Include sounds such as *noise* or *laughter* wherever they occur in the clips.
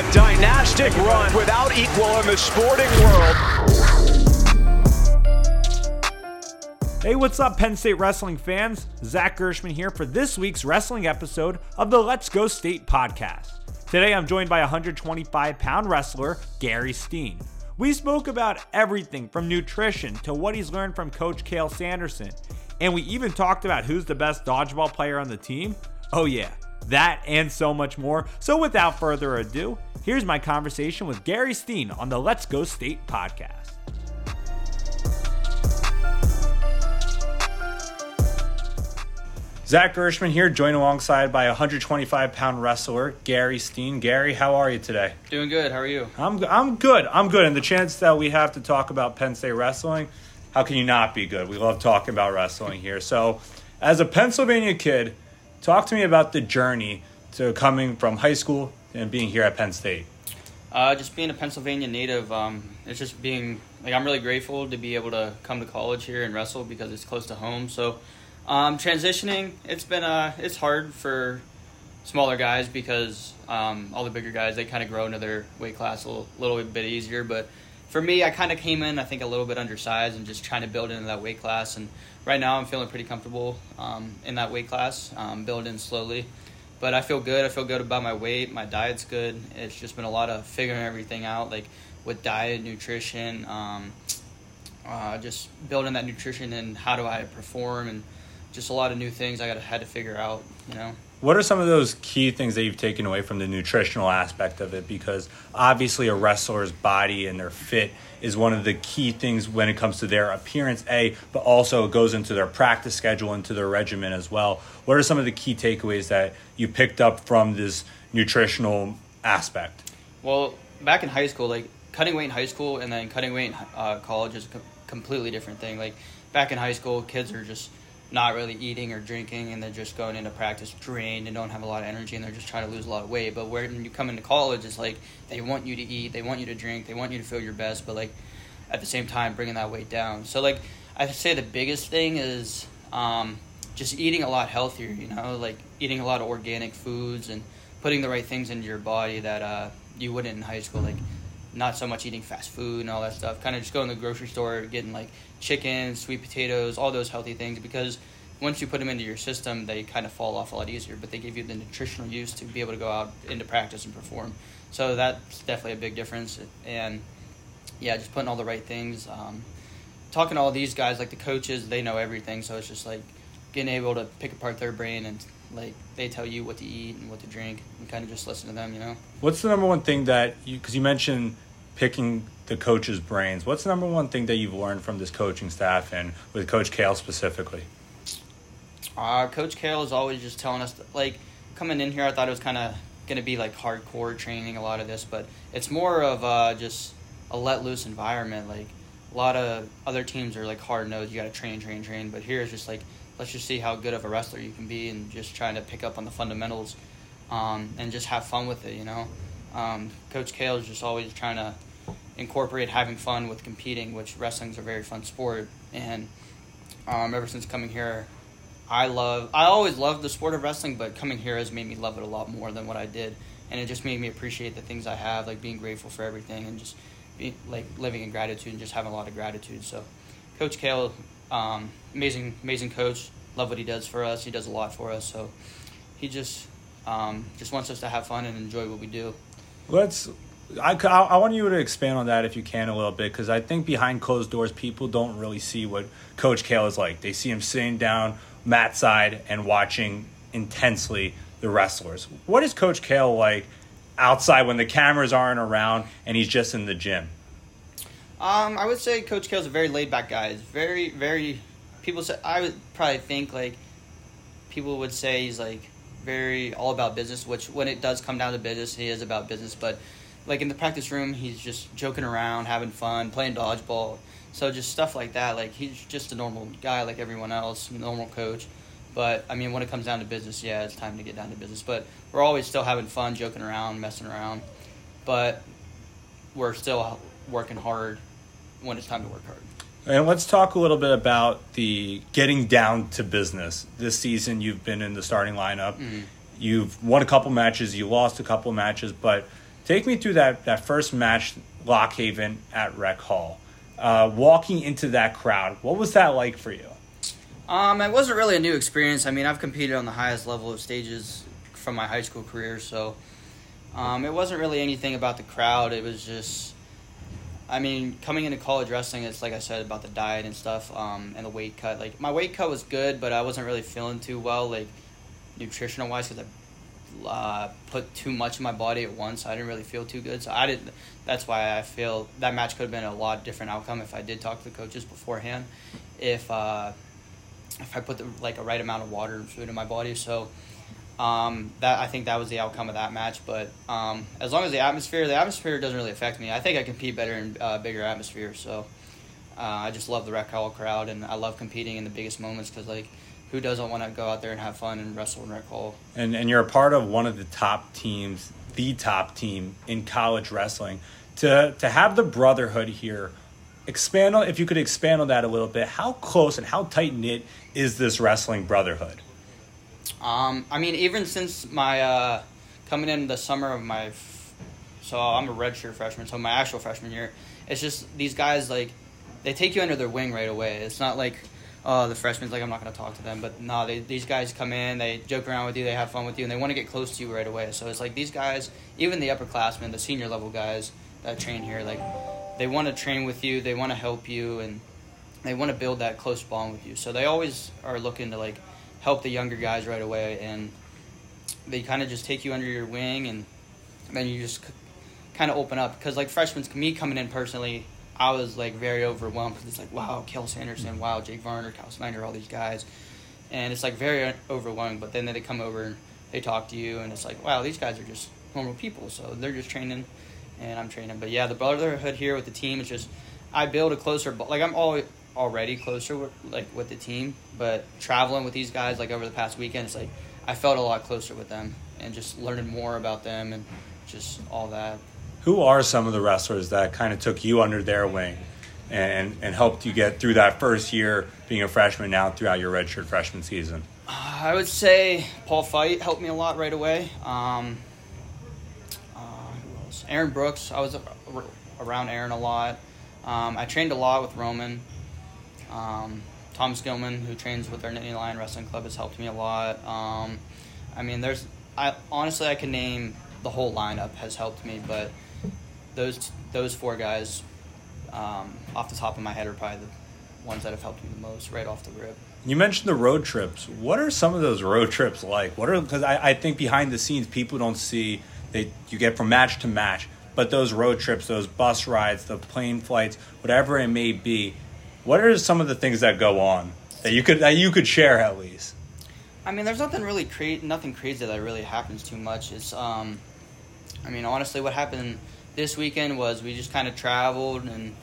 A dynastic run without equal in the sporting world. Hey, what's up, Penn State wrestling fans? Zach Gershman here for this week's wrestling episode of the Let's Go State podcast. Today I'm joined by 125 pound wrestler Gary Steen. We spoke about everything from nutrition to what he's learned from Coach Cael Sanderson. And we even talked about who's the best dodgeball player on the team. Oh, yeah, that and so much more. So, without further ado, here's my conversation with Gary Steen on the Let's Go State podcast. Zach Gershman here, joined alongside by 125 pound wrestler Gary Steen. Gary, how are you today? Doing good. How are you? I'm, I'm good. I'm good. And the chance that we have to talk about Penn State wrestling, how can you not be good? We love talking about wrestling here. So, as a Pennsylvania kid, talk to me about the journey to coming from high school and being here at Penn State. Uh, just being a Pennsylvania native, um, it's just being like I'm really grateful to be able to come to college here and wrestle because it's close to home. So um, transitioning, it's been uh, it's hard for smaller guys because um, all the bigger guys they kind of grow into their weight class a little, little bit easier. But for me, I kind of came in I think a little bit undersized and just trying to build into that weight class. And right now, I'm feeling pretty comfortable um, in that weight class, um, building slowly. But I feel good. I feel good about my weight. My diet's good. It's just been a lot of figuring everything out, like with diet, nutrition, um, uh, just building that nutrition and how do I perform and just a lot of new things I got had to figure out. You know. What are some of those key things that you've taken away from the nutritional aspect of it? Because obviously, a wrestler's body and their fit is one of the key things when it comes to their appearance, A, but also it goes into their practice schedule, into their regimen as well. What are some of the key takeaways that you picked up from this nutritional aspect? Well, back in high school, like cutting weight in high school and then cutting weight in uh, college is a completely different thing. Like back in high school, kids are just not really eating or drinking and they're just going into practice drained and don't have a lot of energy and they're just trying to lose a lot of weight. But when you come into college, it's like they want you to eat, they want you to drink, they want you to feel your best, but like at the same time bringing that weight down. So like I say the biggest thing is um, just eating a lot healthier. You know, like eating a lot of organic foods and putting the right things into your body that uh, you wouldn't in high school. Like not so much eating fast food and all that stuff. Kind of just going to the grocery store, getting like chicken, sweet potatoes, all those healthy things because once you put them into your system, they kind of fall off a lot easier. But they give you the nutritional use to be able to go out into practice and perform. So that's definitely a big difference. And yeah, just putting all the right things. Um, talking to all these guys, like the coaches, they know everything. So it's just like getting able to pick apart their brain and like they tell you what to eat and what to drink and kind of just listen to them, you know. What's the number one thing that you because you mentioned picking the coach's brains? What's the number one thing that you've learned from this coaching staff and with Coach Cael specifically? Uh, Coach Cael is always just telling us that, like coming in here. I thought it was kind of gonna be like hardcore training a lot of this, but it's more of uh, just a let loose environment. Like a lot of other teams are like hard nosed. You got to train, train, train. But here it's just like let's just see how good of a wrestler you can be and just trying to pick up on the fundamentals um, and just have fun with it, you know. Um, Coach Cael is just always trying to incorporate having fun with competing, which wrestling's a very fun sport. And um, ever since coming here, I love, I always loved the sport of wrestling, but coming here has made me love it a lot more than what I did. And it just made me appreciate the things I have, like being grateful for everything and just be like living in gratitude and just having a lot of gratitude. So, Coach Cael um, amazing, amazing coach. Love what he does for us. He does a lot for us. So he just um, just wants us to have fun and enjoy what we do. Let's. I, I want you to expand on that if you can a little bit because I think behind closed doors people don't really see what Coach Cael is like. They see him sitting down mat side and watching intensely the wrestlers. What is Coach Cael like outside when the cameras aren't around and he's just in the gym? Um, I would say Coach Cael's a very laid back guy. He's very, very. People say I would probably think like people would say he's like very all about business. Which when it does come down to business, he is about business. But like in the practice room, he's just joking around, having fun, playing dodgeball. So just stuff like that. Like he's just a normal guy like everyone else, normal coach. But I mean, when it comes down to business, yeah, it's time to get down to business. But we're always still having fun, joking around, messing around. But we're still working hard when it's time to work hard. And let's talk a little bit about the getting down to business. This season, you've been in the starting lineup. Mm-hmm. You've won a couple matches, you lost a couple matches, but Take me through that, that first match, Lock Haven at Rec Hall. Uh, walking into that crowd, what was that like for you? Um, it wasn't really a new experience. I mean, I've competed on the highest level of stages from my high school career, so um, it wasn't really anything about the crowd. It was just, I mean, coming into college wrestling, it's like I said about the diet and stuff, um, and the weight cut. Like my weight cut was good, but I wasn't really feeling too well, like nutritional wise, because I uh, put too much in my body at once. I didn't really feel too good, so I didn't. That's why I feel that match could have been a lot different outcome if I did talk to the coaches beforehand. If uh, if I put the like a right amount of water and food in my body, so um, that I think that was the outcome of that match. But um, as long as the atmosphere, the atmosphere doesn't really affect me. I think I compete better in uh, bigger atmosphere. So uh, I just love the Rec Hall crowd, and I love competing in the biggest moments because like who doesn't want to go out there and have fun and wrestle in Rec Hall? And and you're a part of one of the top teams, the top team in college wrestling. To to have the brotherhood here. Expand on if you could expand on that a little bit. How close and how tight knit is this wrestling brotherhood? Um, I mean, even since my uh, coming in the summer of my, f- so I'm a redshirt freshman, so my actual freshman year, it's just these guys like they take you under their wing right away. It's not like oh the freshmen's like I'm not gonna talk to them, but no, these guys come in, they joke around with you, they have fun with you, and they want to get close to you right away. So it's like these guys, even the upperclassmen, the senior level guys that train here, like they want to train with you, they want to help you, and they want to build that close bond with you. So they always are looking to like help the younger guys right away, and they kind of just take you under your wing, and then you just kind of open up. Because like freshmen, me coming in personally, I was like very overwhelmed because it's like wow, Cael Sanderson, wow, Jake Varner, Cal Snyder, all these guys, and it's like very overwhelming. But then they come over and they talk to you, and it's like wow, these guys are just normal people, so they're just training, and I'm training. But yeah, the brotherhood here with the team is just I build a closer But like I'm always already closer with, like with the team, but traveling with these guys like over the past weekend, it's like I felt a lot closer with them and just learning more about them and just all that. Who are some of the wrestlers that kind of took you under their wing and and helped you get through that first year being a freshman now throughout your redshirt freshman season? Uh, I would say Paul Fight helped me a lot right away. Um, uh, who else? Aaron Brooks. I was around Aaron a lot. Um, I trained a lot with Roman. Um, Thomas Gilman, who trains with our Nittany Lion Wrestling Club, has helped me a lot. Um, I mean, there's, I honestly I can name the whole lineup has helped me, but those those four guys, um, off the top of my head, are probably the ones that have helped me the most right off the rip. You mentioned the road trips. What are some of those road trips like? What are because I, I think behind the scenes people don't see they you get from match to match, but those road trips, those bus rides, the plane flights, whatever it may be, what are some of the things that go on that you could that you could share at least? I mean, there's nothing really crazy, nothing crazy that really happens too much. It's, um, I mean, honestly, what happened this weekend was we just kind of traveled and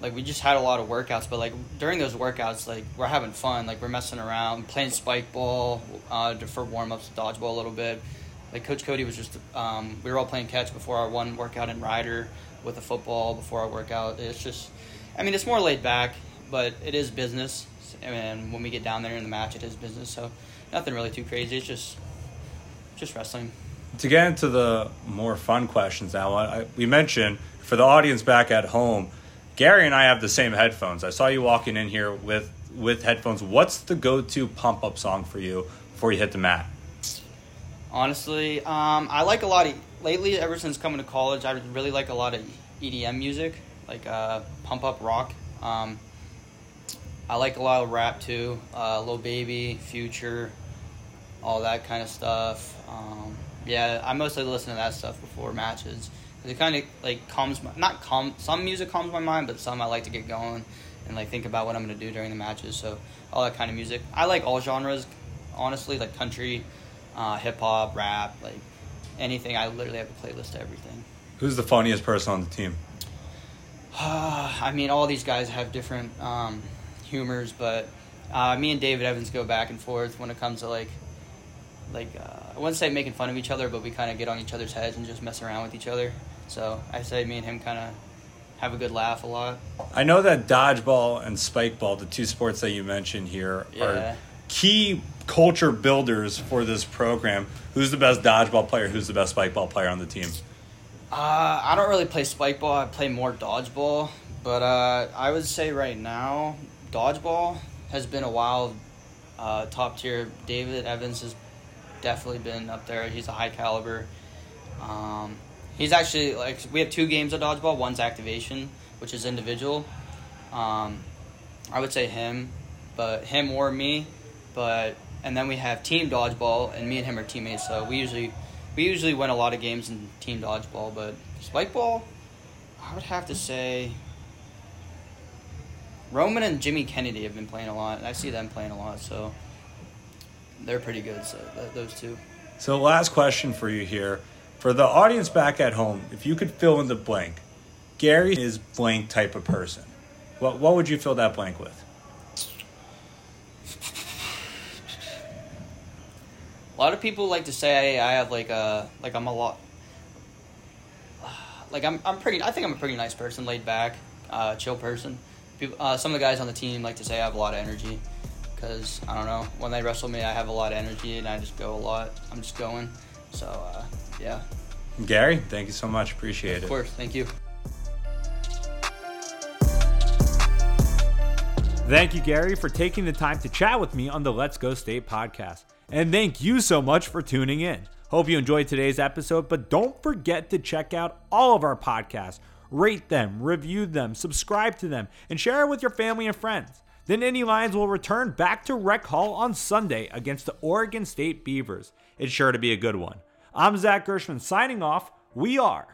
like we just had a lot of workouts. But like during those workouts, like we're having fun, like we're messing around, playing spike ball uh, for warm ups, dodgeball a little bit. Like Coach Cody was just, um, we were all playing catch before our one workout in Rider with the football before our workout. It's just I mean, it's more laid back, but it is business. And when we get down there in the match, it is business. So nothing really too crazy. It's just just wrestling. To get into the more fun questions now, I, we mentioned for the audience back at home, Gary and I have the same headphones. I saw you walking in here with with headphones. What's the go-to pump up song for you before you hit the mat? Honestly, um, I like a lot of lately. Ever since coming to college, I really like a lot of EDM music like uh, pump up rock. Um, I like a lot of rap too, uh, Lil Baby, Future, all that kind of stuff. Um, yeah, I mostly listen to that stuff before matches. It kind of like calms my not calm. Some music calms my mind, but some I like to get going and like think about what I'm gonna do during the matches. So all that kind of music. I like all genres, honestly, like country, uh, hip hop, rap, like anything. I literally have a playlist to everything. Who's the funniest person on the team? *sighs* I mean, all these guys have different um, humors, but uh, me and David Evans go back and forth when it comes to like, like uh, I wouldn't say making fun of each other, but we kind of get on each other's heads and just mess around with each other. So I say me and him kind of have a good laugh a lot. I know that dodgeball and spikeball, the two sports that you mentioned here, yeah. are key culture builders for this program. Who's the best dodgeball player? Who's the best spikeball player on the team? Uh, I don't really play spike ball. I play more dodgeball. But uh, I would say right now, dodgeball has been a wild uh, top tier. David Evans has definitely been up there. He's a high caliber. Um, he's actually like we have two games of dodgeball. One's activation, which is individual. Um, I would say him, but him or me. But and then we have team dodgeball, and me and him are teammates. So we usually we usually win a lot of games in team dodgeball. But spike ball, I would have to say Roman and Jimmy Kennedy have been playing a lot. and I see them playing a lot, so they're pretty good. So th- those two. So, last question for you here. For the audience back at home, if you could fill in the blank, Gary is blank type of person. What, what would you fill that blank with? A lot of people like to say I have like a like I'm a lot like I'm I'm pretty I think I'm a pretty nice person, laid back, uh, chill person. People, uh, some of the guys on the team like to say I have a lot of energy because I don't know when they wrestle me I have a lot of energy and I just go a lot. I'm just going. So uh, yeah. Gary, thank you so much. Appreciate it. Of course, thank you. Thank you, Gary, for taking the time to chat with me on the Let's Go State podcast. And thank you so much for tuning in. Hope you enjoyed today's episode, but don't forget to check out all of our podcasts. Rate them, review them, subscribe to them, and share it with your family and friends. The Nittany Lions will return back to Rec Hall on Sunday against the Oregon State Beavers. It's sure to be a good one. I'm Zach Gershman signing off. We are